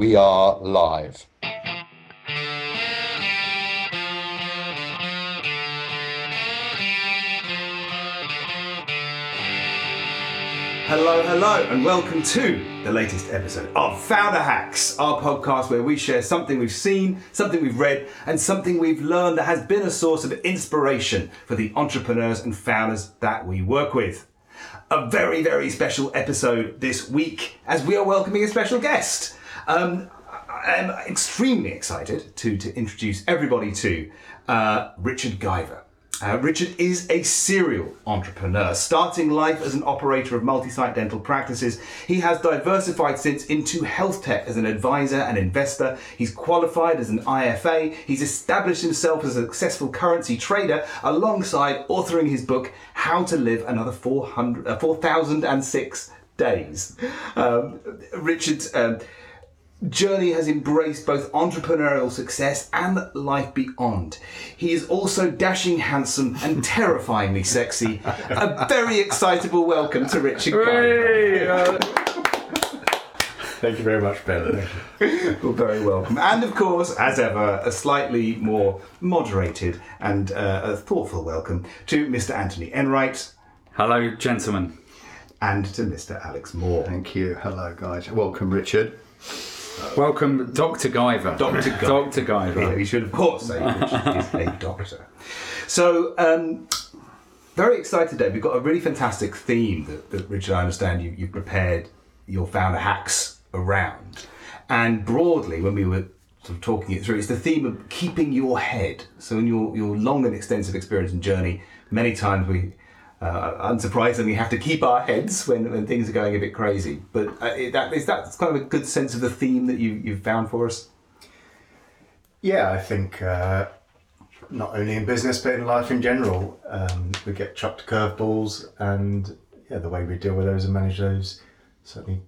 We are live. Hello, hello, and welcome to the latest episode of Founder Hacks, our podcast where we share something we've seen, something we've read, and something we've learned that has been a source of inspiration for the entrepreneurs and founders that we work with. A very, very special episode this week as we are welcoming a special guest. Um, I am extremely excited to, to introduce everybody to uh, Richard Guyver. Uh, Richard is a serial entrepreneur, starting life as an operator of multi site dental practices. He has diversified since into health tech as an advisor and investor. He's qualified as an IFA. He's established himself as a successful currency trader alongside authoring his book, How to Live Another 400, uh, 4006 Days. Um, Richard. Um, Journey has embraced both entrepreneurial success and life beyond. He is also dashing handsome and terrifyingly sexy. A very excitable welcome to Richard Guyver. Thank you very much, Ben. Well, very welcome. And of course, as ever, a slightly more moderated and uh, a thoughtful welcome to Mr. Anthony Enright Hello, gentlemen. and to Mr. Alex Moore. Thank you. Hello, guys. Welcome, Richard. Welcome, Dr. Guyver. Dr. Guyver. Dr. Yeah, Guyver. should, of course, say Richard is a doctor. So, um, very excited today. We've got a really fantastic theme that, that Richard, I understand you, you've prepared your founder hacks around. And broadly, when we were sort of talking it through, it's the theme of keeping your head. So, in your, your long and extensive experience and journey, many times we, uh, unsurprisingly, have to keep our heads when, when things are going a bit crazy. But uh, that, is that kind of a good sense of the theme that you, you've found for us? Yeah, I think uh, not only in business but in life in general, um, we get chucked curveballs, and yeah, the way we deal with those and manage those certainly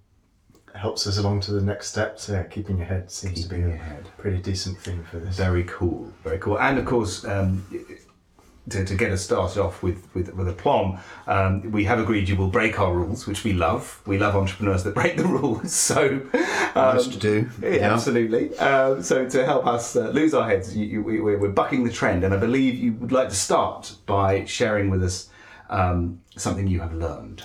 helps us along to the next step. So yeah, keeping your head seems to be a head. pretty decent thing for this. Very cool, very cool. And of course, um, to, to get us started off with, with, with aplomb, um, we have agreed you will break our rules, which we love. We love entrepreneurs that break the rules. So, um, Nice to do. yeah, absolutely. Um, so, to help us uh, lose our heads, you, you, we, we're bucking the trend, and I believe you would like to start by sharing with us um, something you have learned.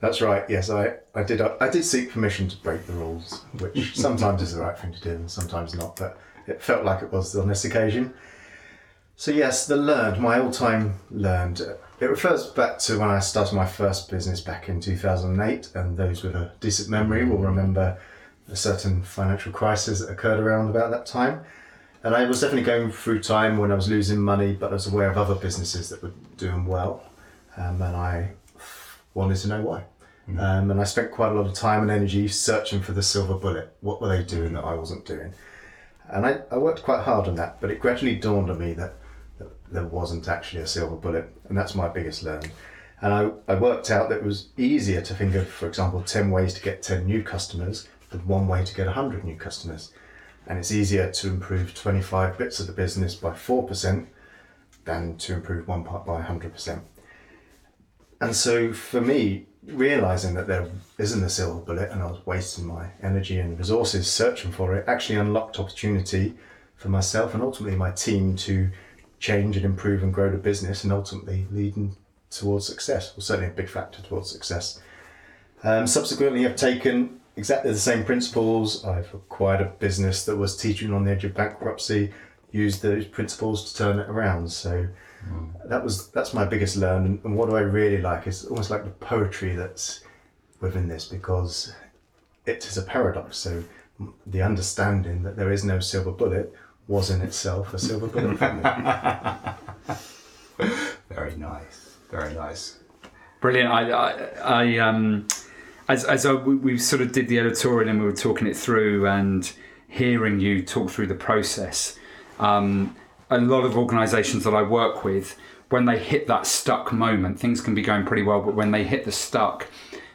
That's right. Yes, I, I did. I did seek permission to break the rules, which sometimes is the right thing to do and sometimes not. But it felt like it was on this occasion. So yes, the learned, my all-time learned. It refers back to when I started my first business back in 2008, and those with a decent memory will remember a certain financial crisis that occurred around about that time. And I was definitely going through time when I was losing money, but I was aware of other businesses that were doing well, um, and I wanted to know why. Um, and I spent quite a lot of time and energy searching for the silver bullet. What were they doing that I wasn't doing? And I, I worked quite hard on that, but it gradually dawned on me that there wasn't actually a silver bullet, and that's my biggest learn. And I, I worked out that it was easier to think of, for example, 10 ways to get 10 new customers than one way to get 100 new customers. And it's easier to improve 25 bits of the business by 4% than to improve one part by 100%. And so for me, realizing that there isn't a silver bullet and I was wasting my energy and resources searching for it actually unlocked opportunity for myself and ultimately my team to change and improve and grow the business and ultimately leading towards success. Well, certainly a big factor towards success. Um, subsequently, I've taken exactly the same principles. I've acquired a business that was teetering on the edge of bankruptcy, used those principles to turn it around. So that was that's my biggest learn. And, and what do I really like is almost like the poetry that's within this because it is a paradox. So the understanding that there is no silver bullet was in itself a silver bullet for me. Very nice, very nice. Brilliant. I, I, I um, as, as I, we, we sort of did the editorial and we were talking it through and hearing you talk through the process, um, a lot of organisations that I work with, when they hit that stuck moment, things can be going pretty well, but when they hit the stuck,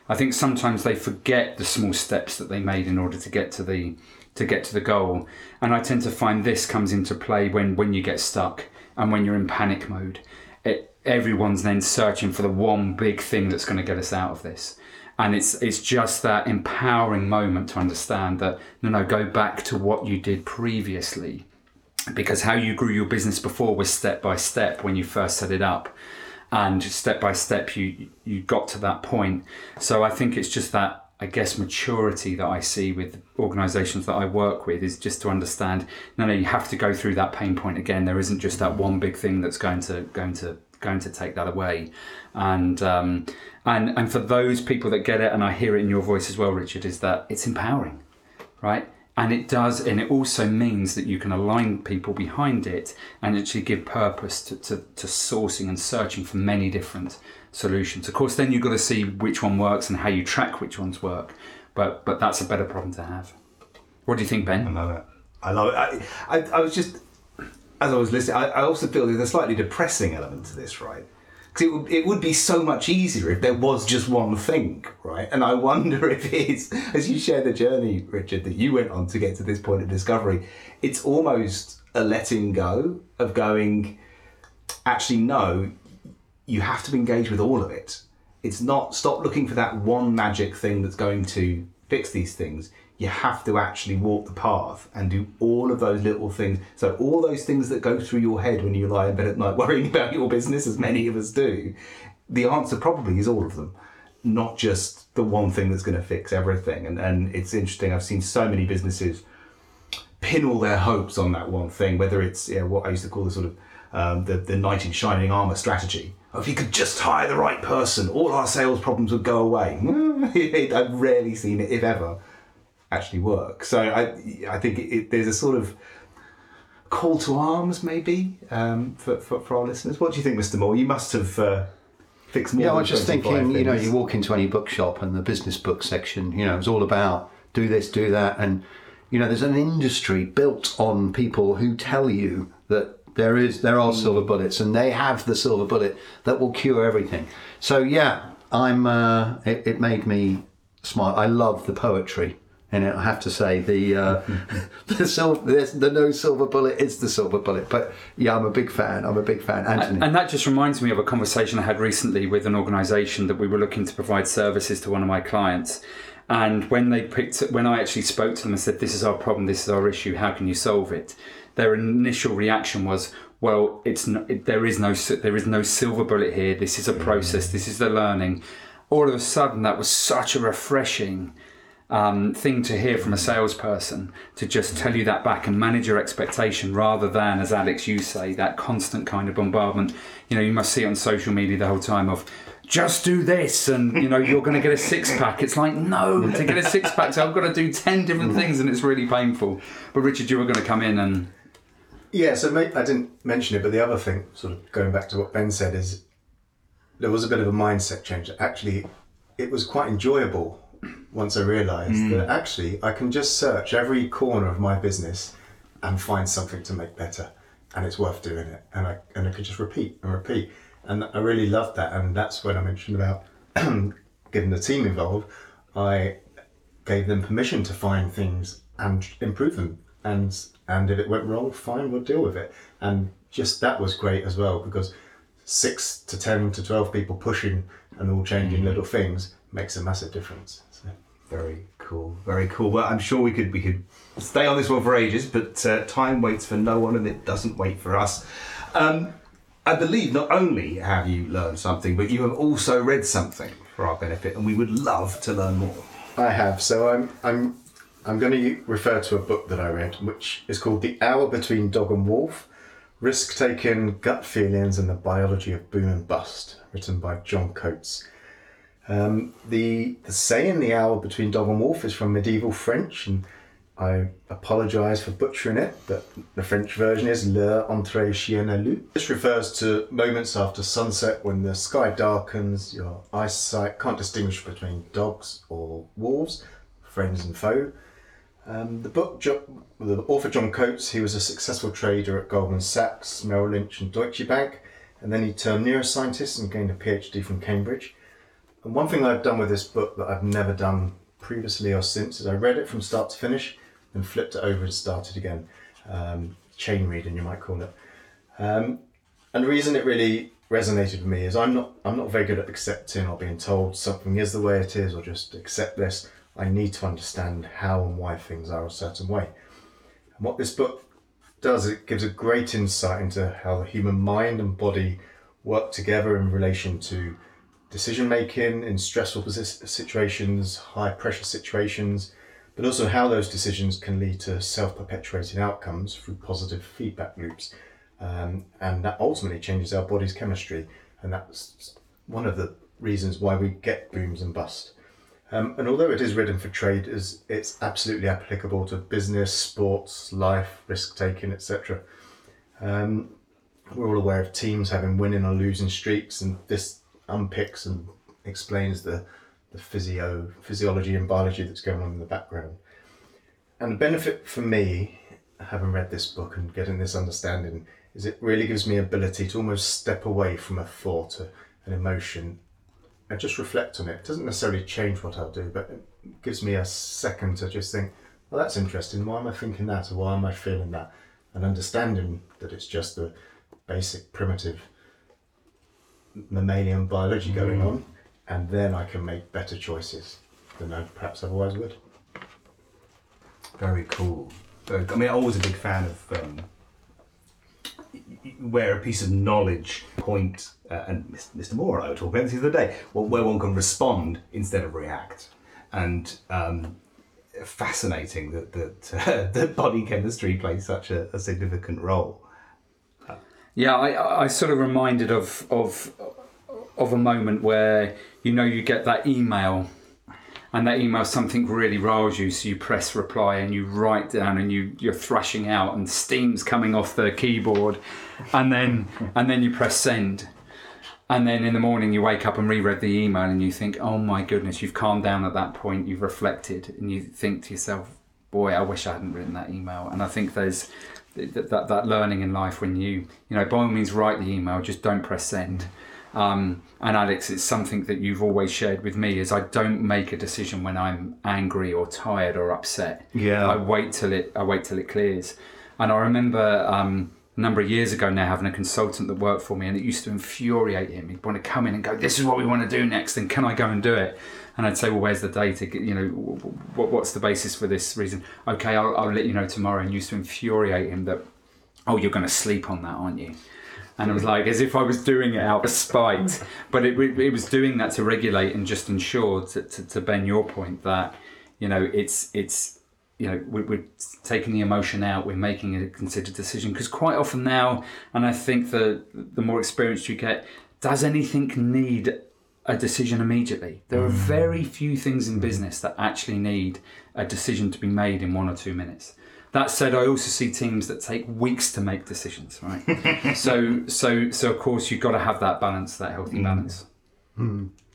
I think sometimes they forget the small steps that they made in order to get to the to get to the goal. And I tend to find this comes into play when when you get stuck and when you're in panic mode. It, everyone's then searching for the one big thing that's going to get us out of this. and it's it's just that empowering moment to understand that no no go back to what you did previously because how you grew your business before was step by step when you first set it up and step by step you you got to that point so i think it's just that i guess maturity that i see with organizations that i work with is just to understand no no you have to go through that pain point again. There isn't just that one big thing that's going to going to going to take that away. And um, and and for those people that get it and i hear it in your voice as well richard is that it's empowering right? And it does and it also means that you can align people behind it and actually give purpose to, to, to sourcing and searching for many different solutions of course then you've got to see which one works and how you track which ones work but but that's a better problem to have what do you think ben I love it. I love it. I, I, I was just, as I was listening, I, I also feel there's a slightly depressing element to this, right? Because it would, it would be so much easier if there was just one thing, right? And I wonder if it's, as you share the journey, Richard, that you went on to get to this point of discovery, it's almost a letting go of going, actually, no, you have to engage with all of it. It's not stop looking for that one magic thing that's going to fix these things. You have to actually walk the path and do all of those little things. So all those things that go through your head when you lie in bed at night worrying about your business, as many of us do, the answer probably is all of them, not just the one thing that's going to fix everything. And and it's interesting. I've seen so many businesses pin all their hopes on that one thing, whether it's you know, what I used to call the sort of um, the, the knight in shining armor strategy. If you could just hire the right person, all our sales problems would go away. I've rarely seen it, if ever, actually work. So I, I think it, it, there's a sort of call to arms, maybe, um, for, for, for our listeners. What do you think, Mr. Moore? You must have uh, fixed more Yeah, I was just 25 thinking, you know, you walk into any bookshop and the business book section, you know, it's all about do this, do that. And, you know, there's an industry built on people who tell you that there is there are silver bullets and they have the silver bullet that will cure everything. So yeah, I'm uh, it, it made me smile. I love the poetry in it. I have to say the uh, the silver there's the no silver bullet is the silver bullet. But yeah, I'm a big fan. I'm a big fan. Anthony. And that just reminds me of a conversation I had recently with an organisation that we were looking to provide services to one of my clients. And when they picked, when I actually spoke to them and said, "This is our problem. This is our issue. How can you solve it?" Their initial reaction was, "Well, it's no, it, there is no there is no silver bullet here. This is a mm. process. This is the learning." All of a sudden, that was such a refreshing um, thing to hear from a mm. salesperson to just tell you that back and manage your expectation rather than, as Alex, you say, that constant kind of bombardment. You know, you must see it on social media the whole time of just do this and you know you're going to get a six pack it's like no to get a six pack so i've got to do 10 different mm. things and it's really painful but richard you were going to come in and Yeah, so I didn't mention it, but the other thing, sort of going back to what Ben said, is there was a bit of a mindset change. Actually, it was quite enjoyable once I realised mm. that actually I can just search every corner of my business and find something to make better, and it's worth doing it. And I and I could just repeat and repeat, and I really loved that. And that's when I mentioned about getting the team involved. I gave them permission to find things and improve them. And and if it went wrong, fine, we'll deal with it. And just that was great as well because six to ten to twelve people pushing and all changing little things makes a massive difference. So. Very cool, very cool. Well, I'm sure we could we could stay on this one for ages, but uh, time waits for no one, and it doesn't wait for us. Um, I believe not only have you learned something, but you have also read something for our benefit, and we would love to learn more. I have. So I'm I'm I'm going to refer to a book that I read, which is called The Hour Between Dog and Wolf: Risk Taking, Gut Feelings, and the Biology of Boom and Bust, written by John Coates. Um, the the saying "the hour between dog and wolf" is from medieval French, and I apologise for butchering it, but the French version is "l'heure entre chien et loup." This refers to moments after sunset when the sky darkens, your eyesight can't distinguish between dogs or wolves, friends and foe. Um, the book, the author John Coates, he was a successful trader at Goldman Sachs, Merrill Lynch, and Deutsche Bank, and then he turned neuroscientist and gained a PhD from Cambridge. And one thing I've done with this book that I've never done previously or since is I read it from start to finish, then flipped it over and started again. Um, chain reading, you might call it. Um, and the reason it really resonated with me is I'm not I'm not very good at accepting or being told something is the way it is or just accept this. I need to understand how and why things are a certain way. And what this book does, it gives a great insight into how the human mind and body work together in relation to decision making in stressful situations, high pressure situations, but also how those decisions can lead to self perpetuating outcomes through positive feedback loops. Um, and that ultimately changes our body's chemistry. And that's one of the reasons why we get booms and bust. Um, and although it is written for traders, it's absolutely applicable to business, sports, life, risk taking, etc. Um, we're all aware of teams having winning or losing streaks, and this unpicks and explains the, the physio physiology and biology that's going on in the background. And the benefit for me, having read this book and getting this understanding, is it really gives me ability to almost step away from a thought, an emotion, and just reflect on it. It doesn't necessarily change what I'll do, but it gives me a second to just think, well, that's interesting. Why am I thinking that, or why am I feeling that? And understanding that it's just the basic primitive mammalian biology going on, and then I can make better choices than I perhaps otherwise would. Very cool. I mean, I'm always a big fan of um, where a piece of knowledge point, uh, and Mr. Moore I were talking about this the other day, where one can respond instead of react. And um, fascinating that, that, uh, that body chemistry plays such a, a significant role. Yeah, I, I sort of reminded of of of a moment where you know you get that email, and that email something really riles you, so you press reply and you write down and you you're thrashing out and steam's coming off the keyboard, and then and then you press send, and then in the morning you wake up and reread the email and you think, oh my goodness, you've calmed down at that point, you've reflected, and you think to yourself, boy, I wish I hadn't written that email. And I think there's that, that, that learning in life when you, you know, by all means write the email, just don't press send. Um, and Alex, it's something that you've always shared with me is I don't make a decision when I'm angry or tired or upset. Yeah. I wait till it, I wait till it clears. And I remember, um, a number of years ago now having a consultant that worked for me and it used to infuriate him. He'd want to come in and go, this is what we want to do next and can I go and do it? And I'd say, well, where's the data? You know, what, what's the basis for this reason? Okay, I'll, I'll let you know tomorrow. And used to infuriate him that, oh, you're going to sleep on that, aren't you? And it was like as if I was doing it out of spite, but it, it was doing that to regulate and just ensure, to, to, to Ben your point, that you know it's it's you know we're, we're taking the emotion out, we're making a considered decision because quite often now, and I think the the more experienced you get, does anything need a decision immediately? There are very few things in mm. business that actually need a decision to be made in one or two minutes. That said, I also see teams that take weeks to make decisions, right? so, so, so of course, you've got to have that balance, that healthy balance.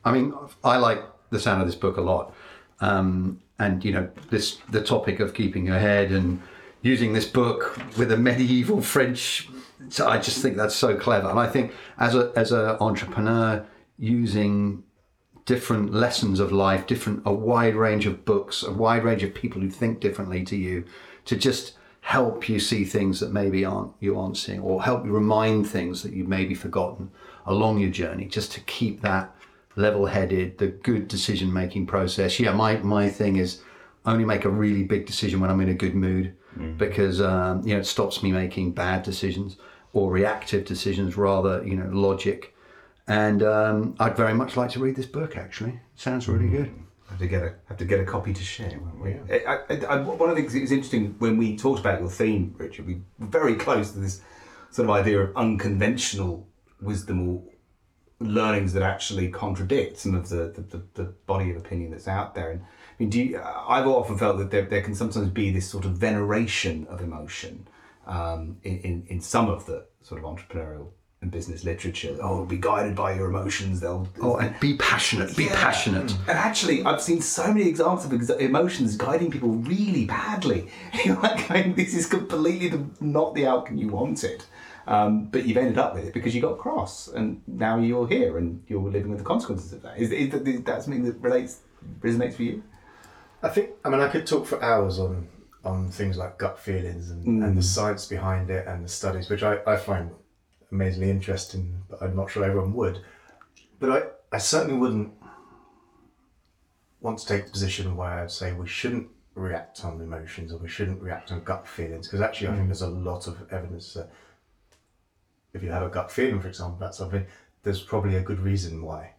I mean, I like the sound of this book a lot, um, and you know, this the topic of keeping your head and using this book with a medieval French. So I just think that's so clever, and I think as a as an entrepreneur using different lessons of life, different a wide range of books, a wide range of people who think differently to you, to just help you see things that maybe aren't you aren't seeing, or help you remind things that you've maybe forgotten along your journey, just to keep that level-headed, the good decision-making process. Yeah, my my thing is only make a really big decision when I'm in a good mood, because um, you know it stops me making bad decisions or reactive decisions, rather you know logic. And um, I'd very much like to read this book. Actually, it sounds really good. Have to get a have to get a copy to share, won't we? I, I, I, one of the things that was interesting when we talked about your theme, Richard. We were very close to this sort of idea of unconventional wisdom or learnings that actually contradict some of the, the, the, the body of opinion that's out there. And I mean, do you, I've often felt that there, there can sometimes be this sort of veneration of emotion um, in, in, in some of the sort of entrepreneurial and business literature. Oh, be guided by your emotions. They'll Oh, and be passionate. Be Yeah. passionate. And actually, I've seen so many examples of ex- emotions guiding people really badly. You're like going, this is completely the, not the outcome you wanted. Um, but you've ended up with it because you got cross, and now you're here and you're living with the consequences of that. Is, is, that, is that something that relates resonates for you? I think I mean I could talk for hours on on things like gut feelings and, and the science behind it and the studies, which I, I find amazingly interesting, but I'm not sure everyone would. But I, I certainly wouldn't want to take the position where I'd say we shouldn't react on emotions or we shouldn't react on gut feelings because actually I think mm. there's a lot of evidence that if you have a gut feeling, for example, about something, there's probably a good reason why.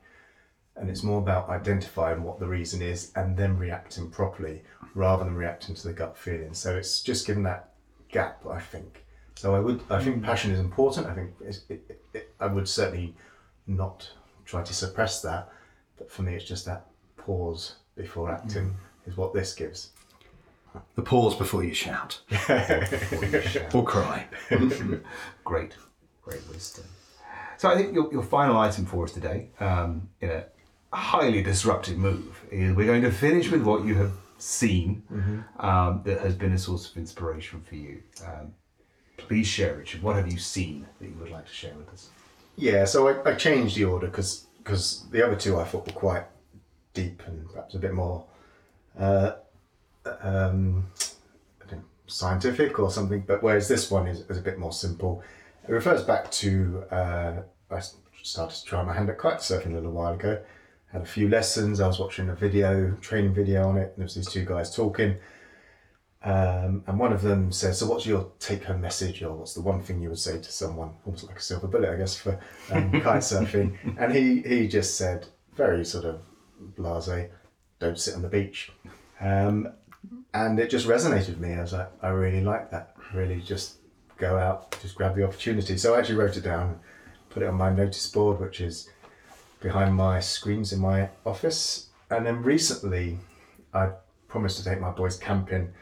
And it's more about identifying what the reason is and then reacting properly rather than reacting to the gut feeling. So it's just given that gap, I think. So I would, I think passion is important. I think it, it, it, I would certainly not try to suppress that. But for me, it's just that pause before acting is what this gives. The pause before you shout or cry. Great, great wisdom. So I think your, your final item for us today, um, in a highly disruptive move, is we're going to finish with what you have seen um, that has been a source of inspiration for you. Um, please share, Richard. What have you seen that you would like to share with us? Yeah, so I, I changed the order because because the other two I thought were quite deep and perhaps a bit more uh, um, scientific or something. But whereas this one is, is a bit more simple, it refers back to uh, I started to try my hand at kite surfing a little while ago. Had a few lessons. I was watching a video, training video on it. And there was these two guys talking. Um, and one of them says, "So, what's your take-home message, or what's the one thing you would say to someone, almost like a silver bullet, I guess, for um, kite surfing?" And he he just said, very sort of blasé, "Don't sit on the beach," um, and it just resonated with me. I was like, I really like that. Really, just go out, just grab the opportunity. So I actually wrote it down, put it on my notice board, which is behind my screens in my office. And then recently, I promised to take my boys camping.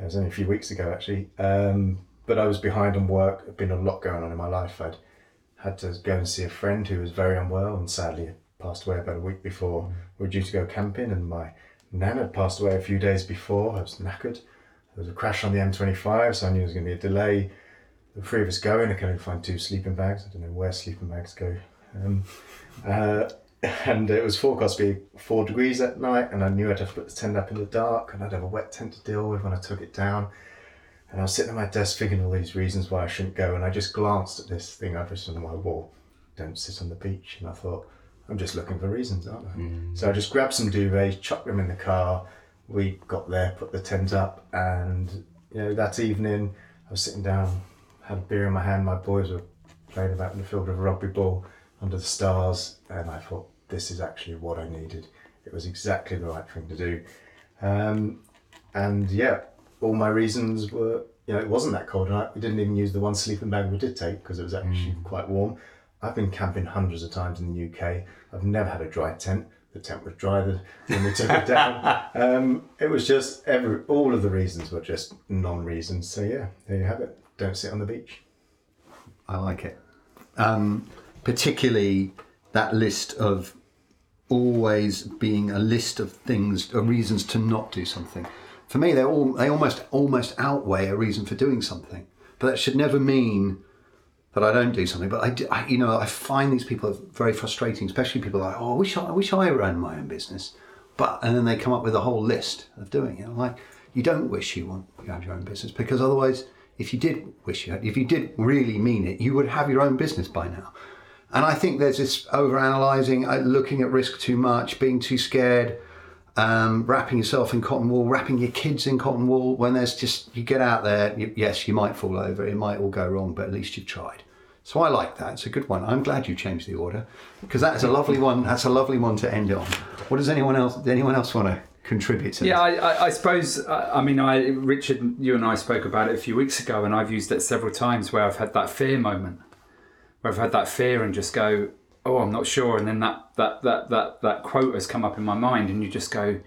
It was only a few weeks ago, actually. Um, but I was behind on work. There'd been a lot going on in my life. I'd had to go and see a friend who was very unwell and sadly passed away about a week before. We were due to go camping, and my nan had passed away a few days before. I was knackered. There was a crash on the M25, so I knew there was going to be a delay. The three of us going, I only find two sleeping bags. I don't know where sleeping bags go. Um, uh, and it was forecast to be four degrees at night, and I knew I'd have to put the tent up in the dark, and I'd have a wet tent to deal with when I took it down. And I was sitting at my desk thinking all these reasons why I shouldn't go, and I just glanced at this thing I'd written on my wall don't sit on the beach. And I thought, I'm just looking for reasons, aren't I? Mm. So I just grabbed some duvets, chucked them in the car. We got there, put the tent up, and you know that evening I was sitting down, had a beer in my hand. My boys were playing about in the field with a rugby ball under the stars, and I thought this is actually what I needed. It was exactly the right thing to do, um, and yeah, all my reasons were. You know, it wasn't that cold night. We didn't even use the one sleeping bag we did take because it was actually quite warm. I've been camping hundreds of times in the UK. I've never had a dry tent. The tent was dry the- when we took it down. Um, it was just every all of the reasons were just non-reasons. So yeah, there you have it. Don't sit on the beach. I like it. Um, particularly that list of always being a list of things, of reasons to not do something. For me, they all they almost almost outweigh a reason for doing something. But that should never mean that I don't do something. But I, do- I you know, I find these people very frustrating, especially people like, oh, I wish I, I wish I ran my own business. But and then they come up with a whole list of doing it. I'm like, you don't wish you want you had your own business because otherwise, if you did wish you had, if you did really mean it, you would have your own business by now. And I think there's this over analyzing, uh, looking at risk too much, being too scared, um, wrapping yourself in cotton wool, wrapping your kids in cotton wool. When there's just you get out there, you, yes, you might fall over, it might all go wrong, but at least you've tried. So I like that. It's a good one. I'm glad you changed the order because that's a lovely one. That's a lovely one to end on. What does anyone else? Does anyone else want to contribute to? Yeah. I, I, I suppose. I I mean, I Richard, you and I spoke about it a few weeks ago, and I've used it several times where I've had that fear moment, where I've had that fear and just go, "Oh, I'm not sure," and then that that that that that quote has come up in my mind, and you just go,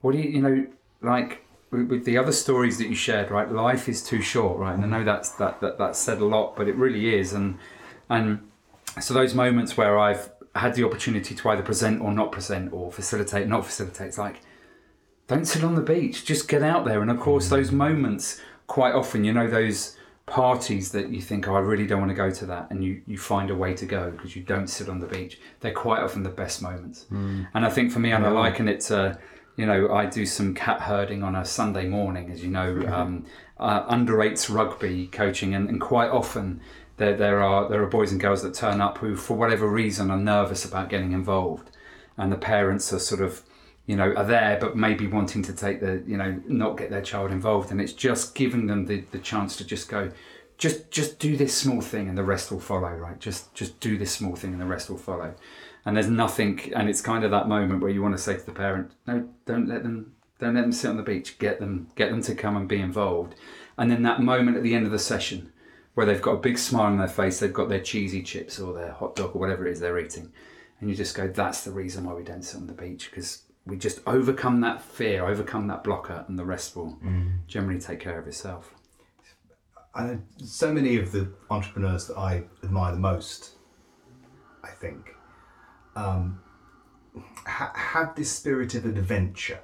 "What do you, you know, like." With the other stories that you shared, right? Life is too short, right? And I know that's that, that that's said a lot, but it really is. And and so those moments where I've had the opportunity to either present or not present, or facilitate, not facilitate, it's like don't sit on the beach just get out there and of course mm. those moments quite often you know those parties that you think oh i really don't want to go to that and you you find a way to go because you don't sit on the beach they're quite often the best moments. And i think for me and i liken it to you know i do some cat herding on a sunday morning as you know um, uh, underrates rugby coaching and, and quite often there there are there are boys and girls that turn up who, for whatever reason, are nervous about getting involved, and the parents are sort of you know are there but maybe wanting to take the you know not get their child involved. And it's just giving them the, the chance to just go just just do this small thing and the rest will follow right? Just just do this small thing and the rest will follow. And there's nothing and it's kind of that moment where you want to say to the parent no don't let them don't let them sit on the beach. Get them get them to come and be involved. And then that moment at the end of the session where they've got a big smile on their face they've got their cheesy chips or their hot dog or whatever it is they're eating and you just go that's the reason why we don't sit on the beach because we just overcome that fear overcome that blocker and the rest will generally take care of itself I know so many of the entrepreneurs that I admire the most, I think, um, ha- have this spirit of adventure.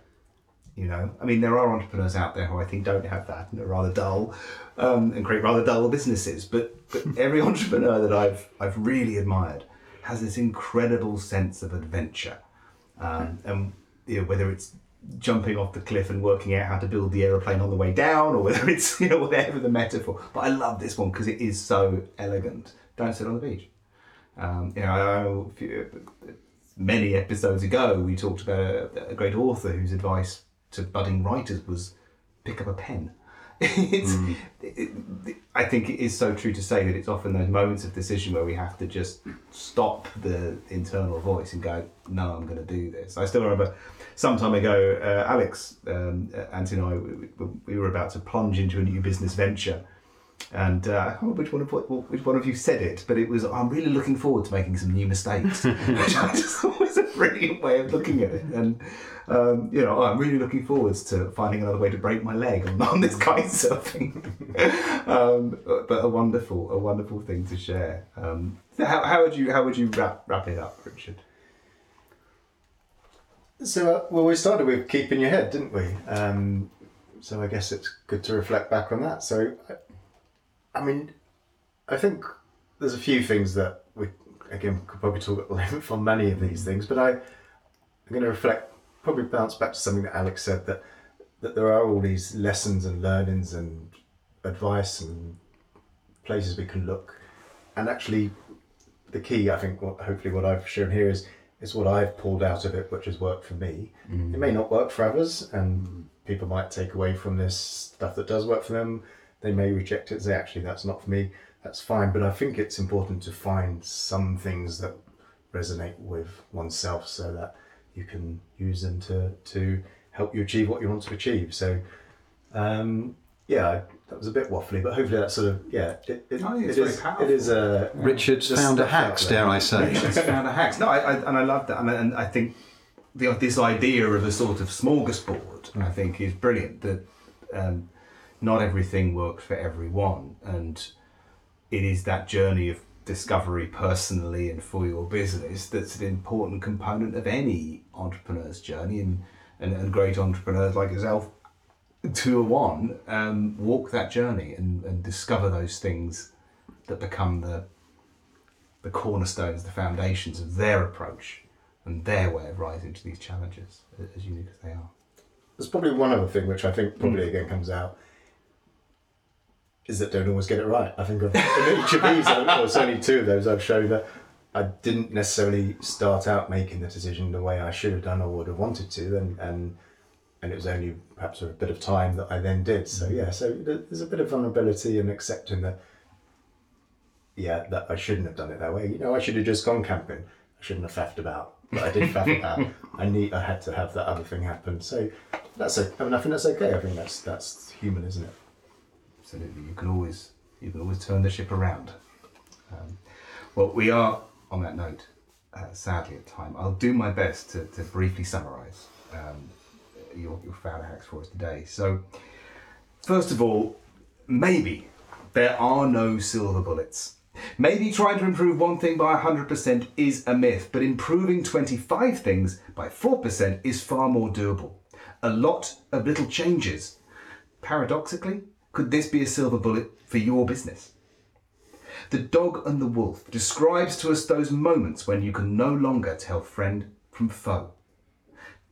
You know, I mean, there are entrepreneurs out there who I think don't have that and are rather dull um, and create rather dull businesses. But, but every entrepreneur that I've I've really admired has this incredible sense of adventure, um, and you know, whether it's jumping off the cliff and working out how to build the aeroplane on the way down, or whether it's you know whatever the metaphor. But I love this one because it is so elegant. Don't sit on the beach. Um, you know, many episodes ago we talked about a, a great author whose advice to budding writers was pick up a pen. it's, it, it- I think it is so true to say that it's often those moments of decision where we have to just stop the internal voice and go, "No, I'm going to do this." I still remember some time ago, uh, Alex, um, uh, Anthony, and I, we, we- we were about to plunge into a new business venture, and uh, I can't remember which one of which one of you said it, but it was, "I'm really looking forward to making some new mistakes," which I just thought was a brilliant way of looking at it, and um, you know, I'm really looking forward to finding another way to break my leg on, on this kitesurfing. um, but a wonderful, a wonderful thing to share. Um, how, how would you how would you wrap wrap it up, Richard? So, uh, well, we started with keeping your head, didn't we? Um, so I guess it's good to reflect back on that. So, I, I mean, I think there's a few things that we, again, could probably talk at length on many of these things, but I, I'm going to reflect, probably bounce back to something that Alex said that that there are all these lessons and learnings and advice and places we can look, and actually, the key, I think, what hopefully what I've shown here is is what I've pulled out of it, which has worked for me. Mm. It may not work for others, and people might take away from this stuff that does work for them. They may reject it and say, actually, that's not for me. That's fine. But I think it's important to find some things that resonate with oneself so that you can use them to, to help you achieve what you want to achieve. So, um, yeah, that was a bit waffly, but hopefully that sort of, yeah, it, it, I think it's it very is, powerful. it is a. Richard's just found a stuff hacks, there. dare I say. Richard's found a hacks. No, I, I, and I love that, and, and I think the, this idea of a sort of smorgasbord, I think, is brilliant. That um, not everything works for everyone, and it is that journey of discovery personally and for your business that's an important component of any entrepreneur's journey, and and, and great entrepreneurs like yourself. Two or one, um, walk that journey and, and discover those things that become the the cornerstones, the foundations of their approach and their way of rising to these challenges, as unique as they are. There's probably one other thing which I think probably again comes out is that don't always get it right. I think of, in each of these, or there's only two of those I've shown that I didn't necessarily start out making the decision the way I should have done or would have wanted to, and and and it was only perhaps a bit of time that I then did. So yeah, so there's a bit of vulnerability and accepting that. Yeah, that I shouldn't have done it that way. You know, I should have just gone camping. I shouldn't have faffed about, but I did faff about. I need, I had to have that other thing happen. So that's a, I mean, I think that's okay. I think that's that's human, isn't it? Absolutely, you can always you can always turn the ship around. Um, well, we are on that note. Uh, sadly, at time, I'll do my best to, to briefly summarise um, your your founder hacks for us today. So, first of all, maybe there are no silver bullets. Maybe trying to improve one thing by 100% is a myth, but improving 25 things by 4% is far more doable. A lot of little changes. Paradoxically, could this be a silver bullet for your business? The Dog and the Wolf describes to us those moments when you can no longer tell friend from foe.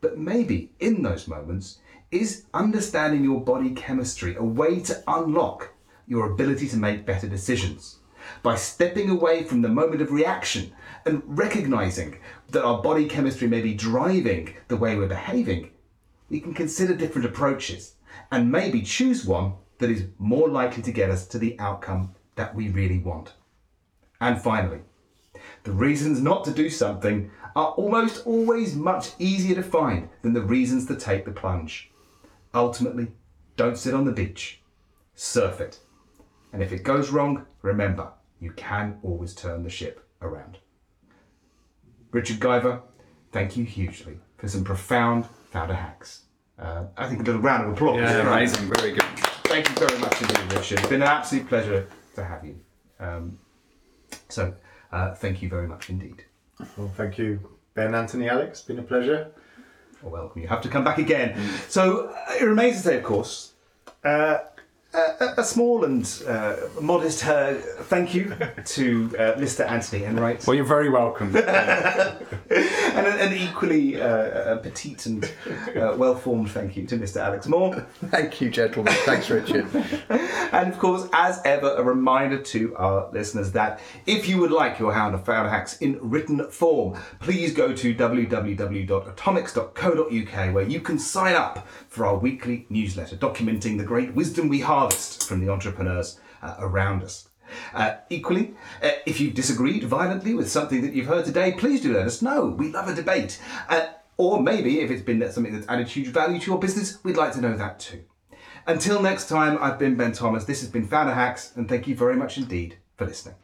But maybe in those moments is understanding your body chemistry a way to unlock your ability to make better decisions. By stepping away from the moment of reaction and recognizing that our body chemistry may be driving the way we're behaving, we can consider different approaches and maybe choose one that is more likely to get us to the outcome that we really want. And finally, the reasons not to do something are almost always much easier to find than the reasons to take the plunge. Ultimately, don't sit on the beach, surf it. And if it goes wrong, remember, you can always turn the ship around. Richard Guyver, thank you hugely for some profound founder hacks. Uh, I think a little round of applause. Yeah, amazing, very good. Thank you very much indeed, Richard. It's been an absolute pleasure to have you. Um, so, uh, thank you very much indeed. Well, thank you, Ben, Anthony, Alex. Been a pleasure. Well, welcome. You have to come back again. So, uh, it remains to say, of course, uh, a, a small and uh, modest uh, thank you to uh, Mr. Anthony Enright. Well, you're very welcome. and an, an equally uh, a petite and uh, well-formed thank you to Mr. Alex Moore. Thank you, gentlemen. Thanks, Richard. And of course, as ever, a reminder to our listeners that if you would like your Hound of Founder Hacks in written form, please go to www.atomics.co.uk where you can sign up for our weekly newsletter documenting the great wisdom we harvest from the entrepreneurs uh, around us. Uh, equally, uh, if you've disagreed violently with something that you've heard today, please do let us know. We love a debate. Uh, or maybe if it's been something that's added huge value to your business, we'd like to know that too. Until next time, I've been Ben Thomas. This has been Founder Hacks, and thank you very much indeed for listening.